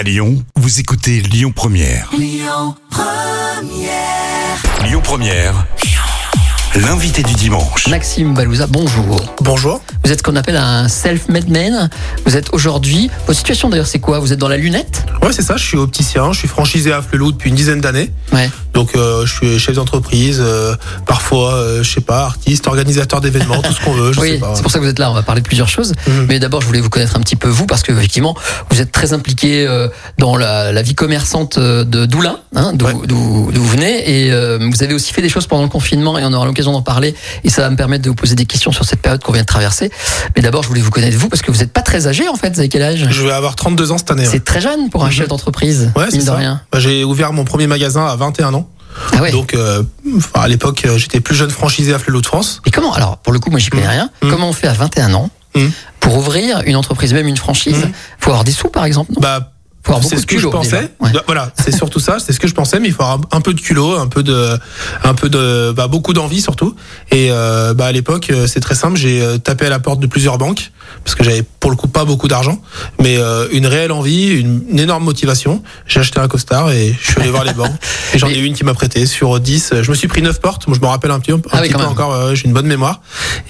À Lyon, vous écoutez Lyon Première. Lyon Première. L'invité du dimanche. Maxime Balouza, bonjour. Bonjour. Vous êtes ce qu'on appelle un self-made man. Vous êtes aujourd'hui. Votre situation d'ailleurs, c'est quoi? Vous êtes dans la lunette? Ouais, c'est ça, je suis opticien, je suis franchisé à Flelou depuis une dizaine d'années. Ouais. Donc euh, je suis chef d'entreprise, euh, parfois, euh, je sais pas, artiste, organisateur d'événements, tout ce qu'on veut, je sais Oui, c'est pour ça que vous êtes là. On va parler de plusieurs choses. Mhm. Mais d'abord, je voulais vous connaître un petit peu vous, parce que effectivement, vous êtes très impliqué euh, dans la, la vie commerçante euh, de d'Oulin, hein, d'où Ouais. d'où- d'où vous venez, et euh, vous avez aussi fait des choses pendant le confinement, et on aura l'occasion d'en parler. Et ça va me permettre de vous poser des questions sur cette période qu'on vient de traverser. Mais d'abord, je voulais vous connaître vous, parce que vous n'êtes pas très âgé en fait. Vous avez quel âge? Je vais avoir 32 ans cette année. ouais. C'est très jeune pour un Mhm. chef d'entreprise, Ouais, c'est de ça. rien. Bah, J'ai ouvert mon premier magasin à 21 ans. Ah ouais. Donc euh, à l'époque, euh, j'étais plus jeune franchisé à Flelou de France. Et comment Alors, pour le coup, moi, j'y connais Mhm. rien. Mhm. Comment on fait à 21 ans Mhm. pour ouvrir une entreprise, même une franchise? Faut avoir des sous, par exemple. Non? Bah c'est ce que je pensais. Ouais. Voilà, c'est surtout ça. C'est ce que je pensais, mais il faut avoir un peu de culot, un peu de, un peu de, bah, beaucoup d'envie surtout. Et euh, bah, à l'époque, euh, c'est très simple. J'ai euh, tapé à la porte de plusieurs banques parce que j'avais pour le coup pas beaucoup d'argent, mais euh, une réelle envie, une, une énorme motivation. J'ai acheté un costard et je suis allé voir les banques. Et j'en ai une qui m'a prêté sur 10. Je me suis pris 9 portes. Moi, je me rappelle un petit, un Ah petit peu même. encore. euh, J'ai une bonne mémoire.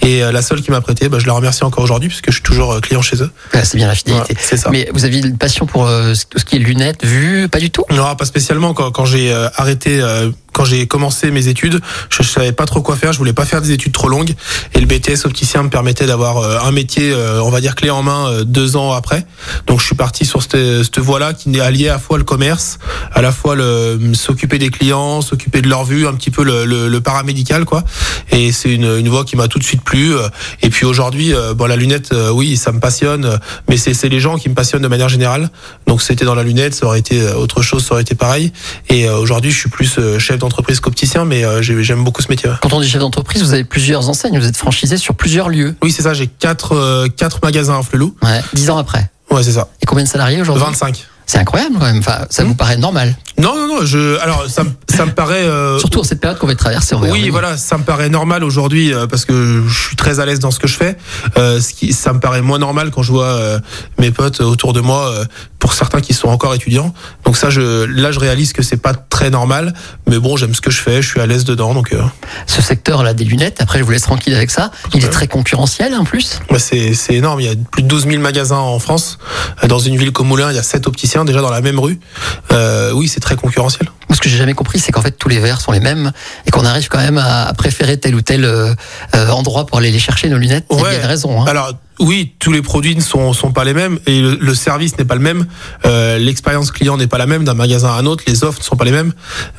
Et euh, la seule qui m'a prêté, bah, je la remercie encore aujourd'hui puisque je suis toujours euh, client chez eux. Ouais, c'est bien la fidélité. Voilà, c'est ça. Mais vous aviez une passion pour euh, tout ce qui est lunettes, vues Pas du tout? Non, pas spécialement. Quand, quand j'ai euh, arrêté, euh, quand j'ai commencé mes études, je, je savais pas trop quoi faire. Je voulais pas faire des études trop longues. Et le BTS opticien me permettait d'avoir euh, un métier, euh, on va dire clé en main, euh, deux ans après. Donc je suis parti sur cette, voie-là qui alliée à fois le commerce, à la fois le s'occuper des clients, s'occuper de leur vue, un petit peu le, paramédical, quoi. Et c'est une, une voie qui m'a tout de suite plu. Et puis aujourd'hui, bon, la lunette, oui, ça me passionne, mais c'est les gens qui me passionnent de manière générale. Donc c'était dans la lunette, ça aurait été autre chose, ça aurait été pareil. Et aujourd'hui, je suis plus chef d'entreprise qu'opticien, mais euh, j'ai- j'aime beaucoup ce métier. ouais. Quand on dit chef d'entreprise, vous avez plusieurs enseignes, vous êtes franchisé sur plusieurs lieux. Oui, c'est ça. J'ai quatre euh, quatre magasins à Flelou. Ouais. Dix ans après. Ouais, c'est ça. Et combien de salariés aujourd'hui? 25. C'est incroyable quand même. Enfin, ça vous paraît normal. Non, non, non. Je alors ça, me- ça me paraît. euh, Surtout en cette période qu'on va traverser. Oui, revenir. voilà, ça me paraît normal aujourd'hui euh, parce que je suis très à l'aise dans ce que je fais. Euh, ce qui, ça me paraît moins normal quand je vois mes potes autour de moi, pour certains qui sont encore étudiants. Donc ça, je, là, je réalise que c'est pas très normal, mais bon, j'aime ce que je fais, je suis à l'aise dedans, donc Ce secteur-là des lunettes, après je vous laisse tranquille avec ça. Il est très concurrentiel en plus. bah, c'est énorme. Il y a plus de 12 000 magasins en France. Dans une ville comme Moulins, il y a 7 opticiens déjà dans la même rue. Euh, oui, c'est très concurrentiel. Ce que j'ai jamais compris, c'est qu'en fait tous les verres sont les mêmes et qu'on arrive quand même à à préférer tel ou tel euh, euh, endroit pour aller les chercher nos lunettes. Il y a Ouais. une raison. Hein. Alors oui, tous les produits ne sont, sont pas les mêmes et le, le service n'est pas le même. Euh, L'expérience client n'est pas la même d'un magasin à un autre. Les offres ne sont pas les mêmes.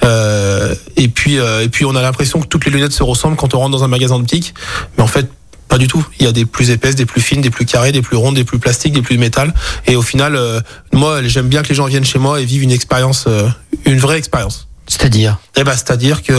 Euh, et puis euh, et puis on a l'impression que toutes les lunettes se ressemblent quand on rentre dans un magasin d'optique, mais en fait pas du tout. Il y a des plus épaisses, des plus fines, des plus carrées, des plus rondes, des plus plastiques, des plus métal. Et au final, euh, moi, j'aime bien que les gens viennent chez moi et vivent une expérience, euh, une vraie expérience. C'est-à-dire? Eh ben, c'est-à-dire que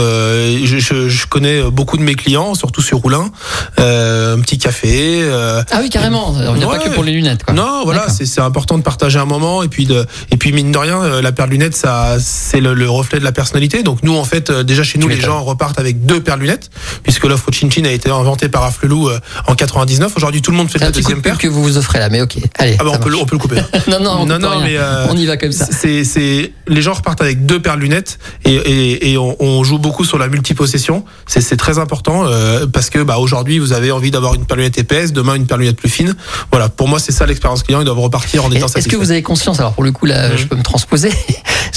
je, je, je connais beaucoup de mes clients, surtout sur Roulin, euh, un petit café. euh, Ah oui, carrément. On vient pas Ouais. que pour les lunettes. Quoi. non, voilà, c'est c'est important de partager un moment et puis de et puis mine de rien, euh, la paire de lunettes, ça c'est le, le reflet de la personnalité. Donc nous, en fait, euh, déjà chez nous, les gens repartent avec deux paires de lunettes puisque l'offre Chin Chin a été inventée par Afflelou euh, en 99. Aujourd'hui, tout le monde fait la deuxième paire. que vous vous offrez là, mais ok. Allez. Ah ça on peut, on peut le couper. Non, non, on non, mais euh, on y va comme ça. c'est c'est les gens repartent avec deux paires de lunettes et et, et on, on joue beaucoup sur la multipossession. C'est c'est très important euh, parce que bah aujourd'hui vous avez envie d'avoir une lunettes épaisse, demain une lunettes plus fine. Voilà, pour moi c'est ça l'expérience client. Ils doivent repartir en Et étant Est-ce que vous avez conscience, alors pour le coup là, Mhm. je peux me transposer,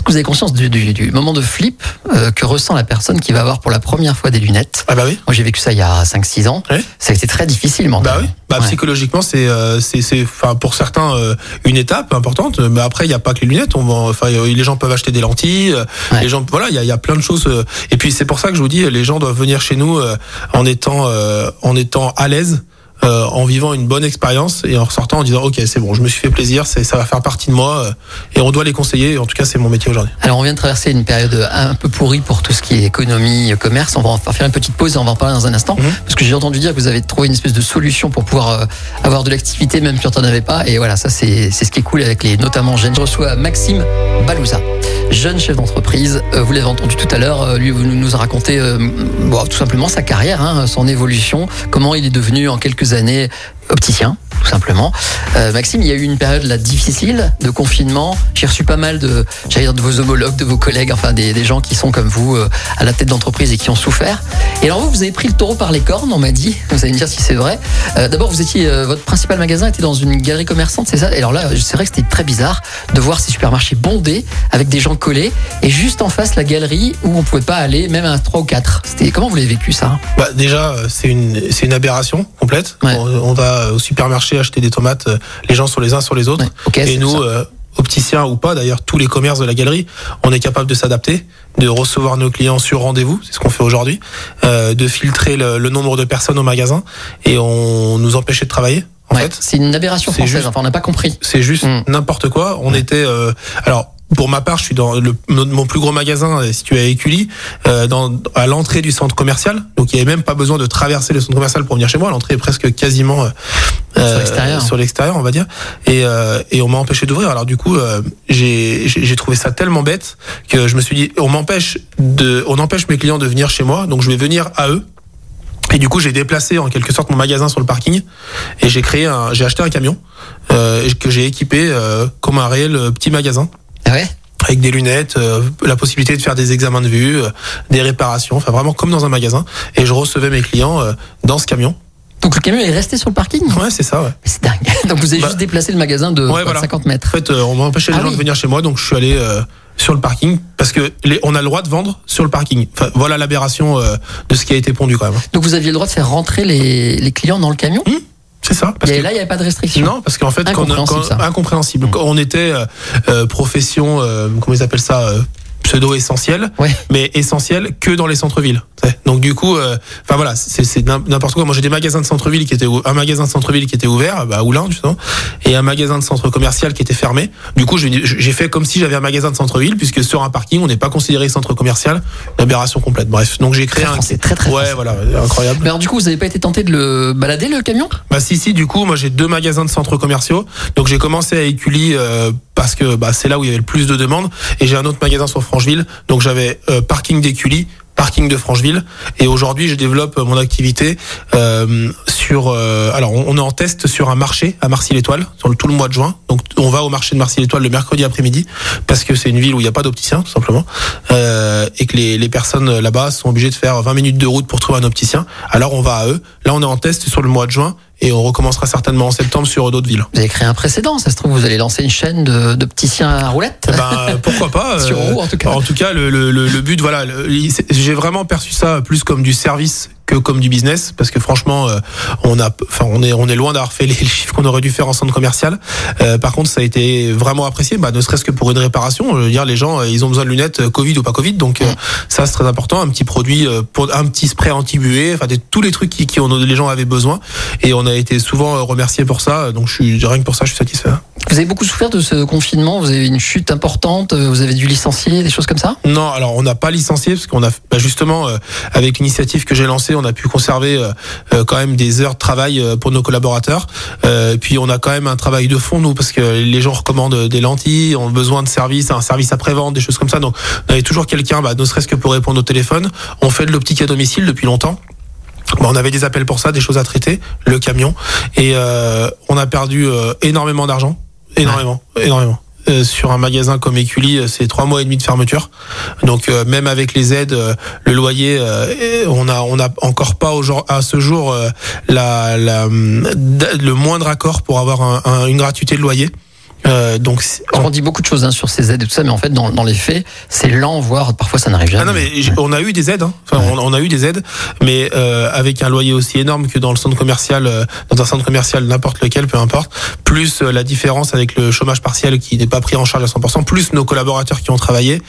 que vous avez conscience du, du- du moment de flip euh, que ressent la personne qui va avoir pour la première fois des lunettes Ah bah oui. Moi j'ai vécu ça il y a 5-6 ans, Ouais. ça a été très difficile Bah mentalement. oui. Bah Ouais. psychologiquement c'est euh, c'est c'est enfin pour certains euh, une étape importante mais après il y a pas que les lunettes on enfin euh, les gens peuvent acheter des lentilles euh, Ouais. les gens voilà il y a, y a plein de choses euh, et puis c'est pour ça que je vous dis les gens doivent venir chez nous euh, en étant euh, en étant à l'aise euh, en vivant une bonne expérience et en ressortant en disant ok c'est bon je me suis fait plaisir c'est ça va faire partie de moi euh, et on doit les conseiller en tout cas c'est mon métier aujourd'hui Alors on vient de traverser une période un peu pourrie pour tout ce qui est économie, commerce. On va en faire une petite pause et on va en parler dans un instant. Mhm. Parce que j'ai entendu dire que vous avez trouvé une espèce de solution pour pouvoir euh, avoir de l'activité même quand on n'en avait pas. Et voilà, ça c'est c'est ce qui est cool avec les notamment. Je reçois Maxime Balouza, jeune chef d'entreprise. Euh, vous l'avez entendu tout à l'heure. euh, lui nous a raconté euh, tout simplement sa carrière, hein, son évolution, comment il est devenu en quelques années opticien. Tout simplement. Euh, Maxime, il y a eu une période là difficile de confinement. J'ai reçu pas mal de, dire de vos homologues, de vos collègues, enfin des, des gens qui sont comme vous euh, à la tête d'entreprise et qui ont souffert. Et alors vous, vous avez pris le taureau par les cornes, on m'a dit. Vous allez me dire si c'est vrai. Euh, D'abord, vous étiez, votre principal magasin était dans une galerie commerçante, c'est ça? Et alors là, c'est vrai que c'était très bizarre de voir ces supermarchés bondés avec des gens collés et juste en face la galerie où on pouvait pas aller, même à 3 ou 4. C'était comment vous l'avez vécu ça? Bah, déjà, c'est une, c'est une aberration complète. Ouais. On, on va au supermarché acheter des tomates, euh, les gens sont les uns sur les autres. Ouais, ok, et nous, euh, opticiens ou pas, d'ailleurs, tous les commerces de la galerie, on est capable de s'adapter, de recevoir nos clients sur rendez-vous, c'est ce qu'on fait aujourd'hui, euh, de filtrer le, le nombre de personnes au magasin et on nous empêchait de travailler. En Ouais, fait, c'est une aberration c'est française. juste- Enfin, on n'a pas compris. c'est juste Mm. n'importe quoi. On était, euh, alors. Pour ma part, je suis dans le, mon plus gros magasin euh, situé à Écully, euh, dans, à l'entrée du centre commercial. Donc, il n'y avait même pas besoin de traverser le centre commercial pour venir chez moi. L'entrée est presque quasiment euh, Sur l'extérieur. sur l'extérieur, on va dire. Et, euh, et on m'a empêché d'ouvrir. Alors du coup, euh, j'ai trouvé ça tellement bête que je me suis dit, on m'empêche de, on empêche mes clients de venir chez moi, donc je vais venir à eux. Et du coup, j'ai déplacé en quelque sorte mon magasin sur le parking et j'ai créé un, j'ai acheté un camion euh, que j'ai équipé euh, comme un réel euh, petit magasin ouais avec des lunettes, euh, la possibilité de faire des examens de vue, euh, des réparations, enfin vraiment comme dans un magasin. Et je recevais mes clients euh, dans ce camion. Donc le camion est resté sur le parking? Ouais, c'est ça. Ouais. C'est dingue. Donc vous avez Bah, juste déplacé le magasin de ouais, quoi, voilà. 50 En mètres. fait, euh, on m'a empêché les Ah gens oui. de venir chez moi, donc je suis allé sur le parking parce que les, on a le droit de vendre sur le parking. Enfin, voilà l'aberration de ce qui a été pondu quand même. Donc vous aviez le droit de faire rentrer les, les clients dans le camion? C'est ça. Parce Et que- là, il n'y avait pas de restriction. non, parce qu'en fait, quand, Incompréhensible, quand- ça. incompréhensible. Quand on était euh, euh, profession, euh, comment ils appellent ça, euh, pseudo essentiel, Ouais. mais essentiel que dans les centres-villes. Donc du coup, euh, enfin voilà, c'est c'est n'im- n'importe quoi. Moi, j'ai des magasins de centre-ville qui étaient un magasin de centre-ville qui était ouvert, bah, à Oulin justement, et un magasin de centre commercial qui était fermé. Du coup, j'ai fait comme si j'avais un magasin de centre-ville, puisque sur un parking, on n'est pas considéré centre commercial. Une aberration complète. Bref, donc j'ai créé Très un. français, très, très ouais, français. voilà, incroyable. Mais alors du coup, vous n'avez pas été tenté de le balader, le camion? Bah si si du coup moi j'ai deux magasins de centres commerciaux donc j'ai commencé à Écully euh, parce que bah, c'est là où il y avait le plus de demandes. Et j'ai un autre magasin sur Francheville. Donc j'avais euh, parking d'Écully parking de Francheville. Et aujourd'hui je développe euh, mon activité euh, sur euh, alors on, est en test sur un marché à Marcy-l'Étoile sur tout le mois de juin. Donc on va au marché de Marcy-l'Étoile le mercredi après-midi parce que c'est une ville où il n'y a pas d'opticien tout simplement. Et que les, les personnes là-bas sont obligées de faire 20 minutes de route pour trouver un opticien. Alors on va à eux. Là on est en test sur le mois de juin et on recommencera certainement en septembre sur d'autres villes. Vous avez créé un précédent, ça se trouve, vous allez lancer une chaîne de- d'opticiens à roulettes Eh Ben, pourquoi pas Sur euh, roue, en tout cas. En tout cas, le, le, le, le but, voilà, j'ai vraiment perçu ça plus comme du service que comme du business, parce que franchement, euh, on a, enfin, on est, on est loin d'avoir fait les chiffres qu'on aurait dû faire en centre commercial. Euh, par contre, ça a été vraiment apprécié, bah, ne serait-ce que pour une réparation. Je veux dire, les gens, euh, ils ont besoin de lunettes, Covid ou pas Covid, donc ça c'est très important. Un petit produit, pour un petit spray anti-buée, enfin, des- tous les trucs qui, qui les gens avaient besoin, et on a été souvent remerciés pour ça. Donc, je suis rien que pour ça, je suis satisfait. Vous avez beaucoup souffert de ce confinement, vous avez eu une chute importante, vous avez dû licencier, des choses comme ça? Non, alors on n'a pas licencié parce qu'on a bah, justement euh, avec l'initiative que j'ai lancée, on a pu conserver euh, euh, quand même des heures de travail euh, pour nos collaborateurs. Euh, puis on a quand même un travail de fond nous parce que les gens recommandent des lentilles, ont besoin de services, un service après vente, des choses comme ça. Donc on avait toujours quelqu'un, bah, ne serait-ce que pour répondre au téléphone. On fait de l'optique à domicile depuis longtemps. Bon, on avait des appels pour ça, des choses à traiter, le camion, et euh, on a perdu euh, énormément d'argent, énormément, énormément. Euh, sur un magasin comme Écully, euh, c'est trois mois et demi de fermeture. Donc euh, même avec les aides, le loyer, on a on a encore pas à ce jour hum, le moindre accord pour avoir un- un- une gratuité de loyer. Euh, donc On dit beaucoup de choses hein, sur ces aides et tout ça, mais en fait, dans, dans les faits, c'est lent, voire parfois ça n'arrive jamais. Ah non mais on a eu des aides, hein. enfin, on, on a eu des aides, mais euh, avec un loyer aussi énorme que dans le centre commercial, euh, dans un centre commercial n'importe lequel, peu importe, plus euh, la différence avec le chômage partiel qui n'est pas pris en charge à 100%, plus nos collaborateurs qui ont travaillé,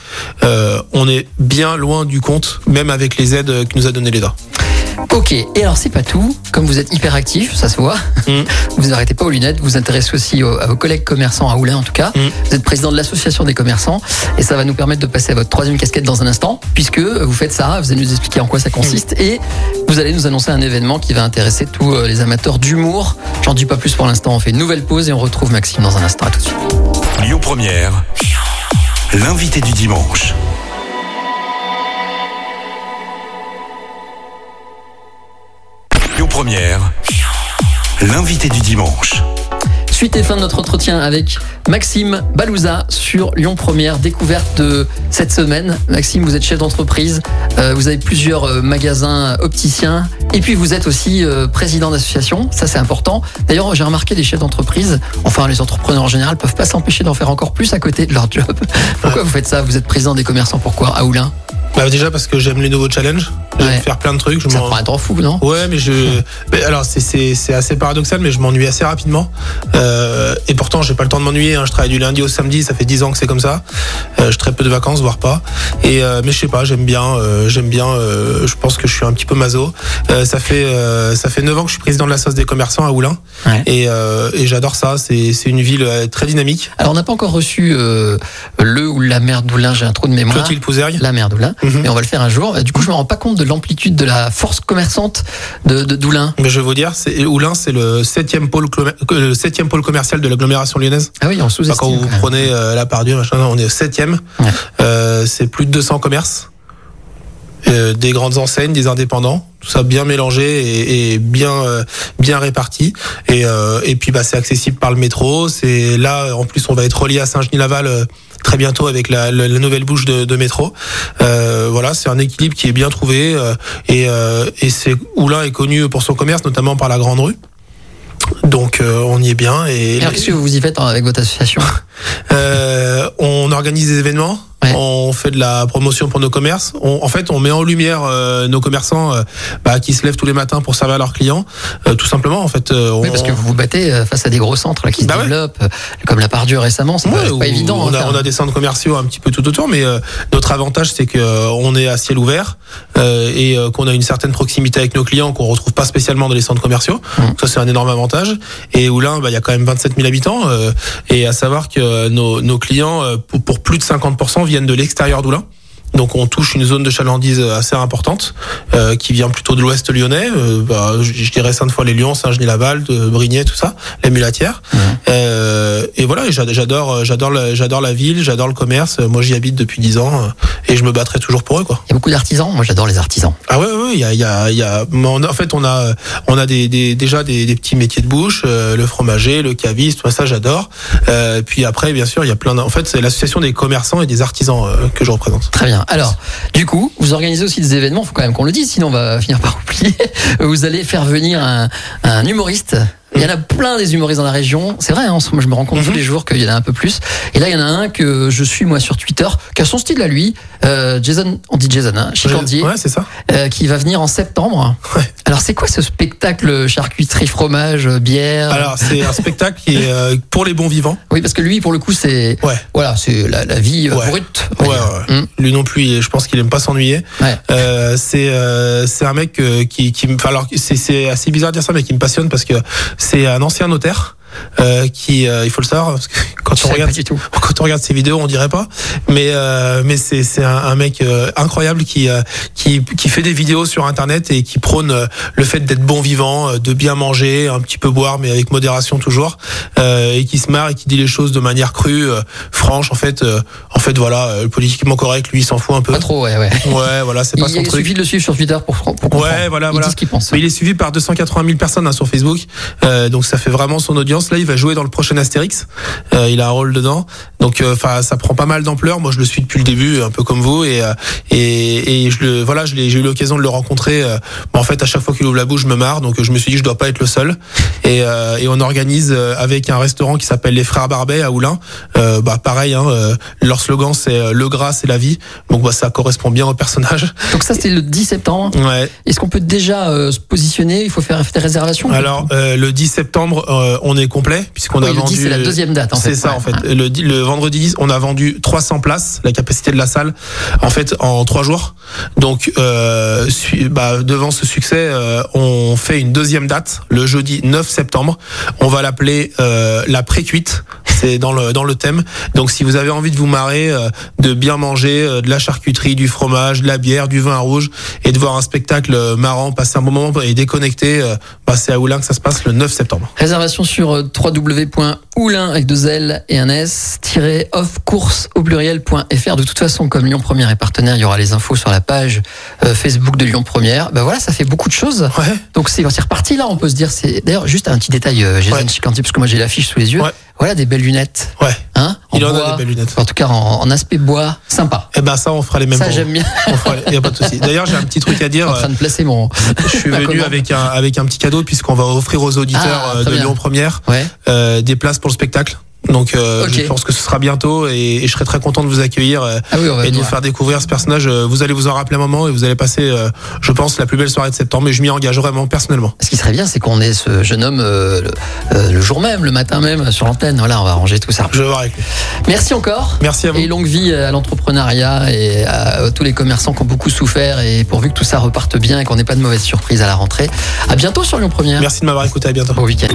euh, on est bien loin du compte, même avec les aides que nous a donné l'État. Ok, et alors c'est pas tout. Comme vous êtes hyper actif, ça se voit. Mm. Vous arrêtez pas aux lunettes. Vous vous intéressez aussi au- à vos collègues commerçants à Oulin en tout cas. Mm. Vous êtes président de l'association des commerçants et ça va nous permettre de passer à votre troisième casquette dans un instant, puisque vous faites ça. Vous allez nous expliquer en quoi ça consiste et vous allez nous annoncer un événement qui va intéresser tous euh, les amateurs d'humour. J'en dis pas plus pour l'instant. On fait une nouvelle pause et on retrouve Maxime dans un instant. À tout de suite. Lyon Première, l'invité du dimanche. L'invité du dimanche. Suite et fin de notre entretien avec Maxime Balouza sur Lyon Première, découverte de cette semaine. Maxime, vous êtes chef d'entreprise, euh, vous avez plusieurs euh, magasins opticiens et puis vous êtes aussi euh, président d'association, ça c'est important. D'ailleurs, j'ai remarqué les chefs d'entreprise, enfin les entrepreneurs en général, peuvent pas s'empêcher d'en faire encore plus à côté de leur job. Pourquoi vous faites ça? Vous êtes président des commerçants, pourquoi? À Oulin? Bah déjà parce que j'aime les nouveaux challenges, j'aime Ouais. faire plein de trucs. Je Ça prend un temps fou, non? Ouais, mais je. mais alors, c'est- c'est c'est assez paradoxal, mais je m'ennuie assez rapidement. Euh, et pourtant, j'ai pas le temps de m'ennuyer. hein. Je travaille du lundi au samedi, ça fait 10 ans que c'est comme ça. Euh, je très peu de vacances, voire pas. Et euh, mais je sais pas, j'aime bien. euh, j'aime bien. euh, je pense que je suis un petit peu maso. Euh, ça fait euh, ça fait 9 ans que je suis président de la sauce des commerçants à Oulin. Ouais. Et, euh, et j'adore ça. C'est c'est une ville très dynamique. Alors on n'a pas encore reçu euh, le ou la mère d'Oulin, j'ai un trou de mémoire. Clotilde Pouzergue. La mère d'Oulin, Mhm. mais on va le faire un jour. Du coup, je me rends pas compte de l'amplitude de la force commerçante de, de d'Oulin. Mais je vais vous dire, c'est Oulin, c'est le septième pôle le septième pôle commercial de l'agglomération lyonnaise. Ah oui, on Enfin, sous-estime. quand vous prenez euh, la part Dieu, machin, on est au septième. Ouais. Euh, c'est plus de 200 commerces, euh, des grandes enseignes, des indépendants, tout ça bien mélangé et, et bien euh, bien réparti. Et, euh, et puis bah c'est accessible par le métro. C'est là en plus on va être relié à Saint-Genis-Laval. Très bientôt avec la, la- la nouvelle bouche de, de métro. Euh, voilà, c'est un équilibre qui est bien trouvé euh, et, euh, et c'est Oulin est connu pour son commerce, notamment par la grande rue. Donc euh, on y est bien et Alors, qu'est-ce que vous y faites avec votre association? Euh, on organise des événements, Ouais. on fait de la promotion pour nos commerces. On- en fait, on met en lumière euh, nos commerçants euh, bah, qui se lèvent tous les matins pour servir leurs clients. Euh, tout simplement, en fait. euh, Oui, on- parce que vous vous battez face à des gros centres là, qui se Bah ouais. développent, euh, comme la Pardieu récemment. C'est Ouais, pas, pas évident. On hein, a, faire- on a des centres commerciaux un petit peu tout autour, mais euh, notre avantage c'est que euh, on est à ciel ouvert euh, et euh, qu'on a une certaine proximité avec nos clients qu'on retrouve pas spécialement dans les centres commerciaux. Mmh. Ça c'est un énorme avantage. Et Oulin, bah, il y a quand même 27 000 habitants euh, et à savoir que nos, nos clients pour, pour plus de 50% viennent de l'extérieur d'Oulin. Donc on touche une zone de chalandise assez importante euh, qui vient plutôt de l'ouest lyonnais, euh, bah, je, je dirais Sainte-Foy-les-Lyons, Saint-Genis-Laval, de Brignais, tout ça, les mulatières. Mhm. Euh, et voilà, et j'ad- j'adore, j'adore, la- j'adore la ville, j'adore le commerce. Moi, j'y habite depuis 10 ans euh, et je me battrai toujours pour eux, quoi. Il y a beaucoup d'artisans. Moi, j'adore les artisans. Ah ouais, ouais, il y a, il y a, il y a. on En fait, on a, on a des, des- déjà des, des petits métiers de bouche, euh, le fromager, le caviste, tout ça, j'adore. Euh, puis après, bien sûr, il y a plein. En fait, c'est l'association des commerçants et des artisans euh, que je représente. Très bien. Alors, du coup, vous organisez aussi des événements. Faut quand même qu'on le dise, sinon on va finir par oublier. Vous allez faire venir un, un humoriste. Il y en a plein des humoristes dans la région. C'est vrai, hein, je me rends compte tous Mhm. les jours qu'il y en a un peu plus. Et là, il y en a un que je suis moi sur Twitter, qui a son style à lui. Euh, Jason, on dit Jason, hein, Chicandier, Ouais, c'est ça. euh, qui va venir en septembre. Ouais. Alors, c'est quoi ce spectacle charcuterie, fromage, bière? Alors, c'est un spectacle qui est euh, pour les bons vivants. Oui, parce que lui, pour le coup, c'est Ouais. voilà, c'est la, la vie euh, Ouais. brute. Ouais. Hum, Lui non plus, je pense qu'il aime pas s'ennuyer. ouais. Euh, c'est euh, c'est un mec qui qui me alors c'est assez bizarre de dire ça mais qui me passionne parce que c'est un ancien notaire euh, qui euh, il faut le savoir parce que quand Je on regarde pas du tout. quand on regarde ses vidéos on dirait pas mais euh, mais c'est c'est un, un mec euh, incroyable qui euh, qui qui fait des vidéos sur internet et qui prône le fait d'être bon vivant euh, de bien manger un petit peu boire mais avec modération toujours euh, et qui se marre et qui dit les choses de manière crue euh, franche en fait euh, en fait voilà euh, politiquement correct lui il s'en fout un peu Pas trop, ouais, ouais. ouais voilà c'est pas Il, son il truc suffit de le suivre sur Twitter pour, pour comprendre. Ouais, voilà, il voilà. dit ce qu'il pense. mais il est suivi par 280 000 personnes hein, sur Facebook, euh, donc ça fait vraiment son audience. Là, il va jouer dans le prochain Astérix. Euh, il a un rôle dedans, donc euh, enfin ça prend pas mal d'ampleur. Moi, je le suis depuis le début, un peu comme vous, et euh, et, et je le voilà, je l'ai- j'ai eu l'occasion de le rencontrer. bon, en fait, à chaque fois qu'il ouvre la bouche, je me marre, donc je me suis dit je dois pas être le seul. Et, et on organise avec un restaurant qui s'appelle les Frères Barbet à Oulin. Bah pareil, hein, leur slogan c'est le gras c'est la vie, donc bah ça correspond bien au personnage. Donc ça, c'était le 10 septembre. Ouais. Est-ce qu'on peut déjà se positionner? Il faut faire des réservations Alors le 10 septembre, on est complet puisqu'on Oui, a le vendu. 10, c'est la deuxième date. C'est ça Ouais. en fait. Le, le vendredi 10, on a vendu 300 places, la capacité de la salle, en fait en trois jours. Donc euh, bah, devant ce succès, euh, on fait une deuxième date le jeudi 9 septembre. On va l'appeler euh, la pré-cuite. C'est dans le dans le thème. Donc si vous avez envie de vous marrer, euh, de bien manger, euh, de la charcuterie, du fromage, de la bière, du vin rouge et de voir un spectacle marrant, passer un bon moment et déconnecter, euh, bah, c'est à Oulin que ça se passe le 9 septembre. Réservation sur www.oulin avec deux L et un S off course au pluriel.fr. De toute façon, comme Lyon Première est partenaire, il y aura les infos sur la page euh, Facebook de Lyon Première. Ben voilà, ça fait beaucoup de choses. Ouais. Donc c'est reparti là, on peut se dire. C'est d'ailleurs juste un petit détail, euh, Jason Ouais. Chicanti, parce que moi j'ai l'affiche sous les yeux. Ouais. Voilà des belles lunettes. Ouais. Hein Il en a bois. des belles lunettes. En tout cas, en, en aspect bois, sympa. Eh ben ça, on fera les mêmes. Ça j'aime bien. vous. On fera- Y a pas de souci. D'ailleurs, j'ai un petit truc à Je dire. suis en train de placer mon. Je suis venu commande. avec un avec un petit cadeau puisqu'on va offrir aux auditeurs Ah, euh, de bien. Lyon Première Ouais. euh, des places pour le spectacle. Donc, euh, je pense que ce sera bientôt et, et je serai très content de vous accueillir euh, Ah oui, et de vous faire découvrir ce personnage. Euh, Vous allez vous en rappeler un moment et vous allez passer, euh, je pense, la plus belle soirée de septembre. Mais je m'y engage vraiment personnellement. Ce qui serait bien, c'est qu'on ait ce jeune homme euh, le, le jour même, le matin même, sur l'antenne. Voilà, on va arranger tout ça. Je vais voir avec lui. Merci encore. Merci à vous. Et longue vie à l'entrepreneuriat et à tous les commerçants qui ont beaucoup souffert et pourvu que tout ça reparte bien et qu'on n'ait pas de mauvaises surprises à la rentrée. À bientôt sur Lyon Première. Merci de m'avoir écouté. À bientôt. Bon week-end.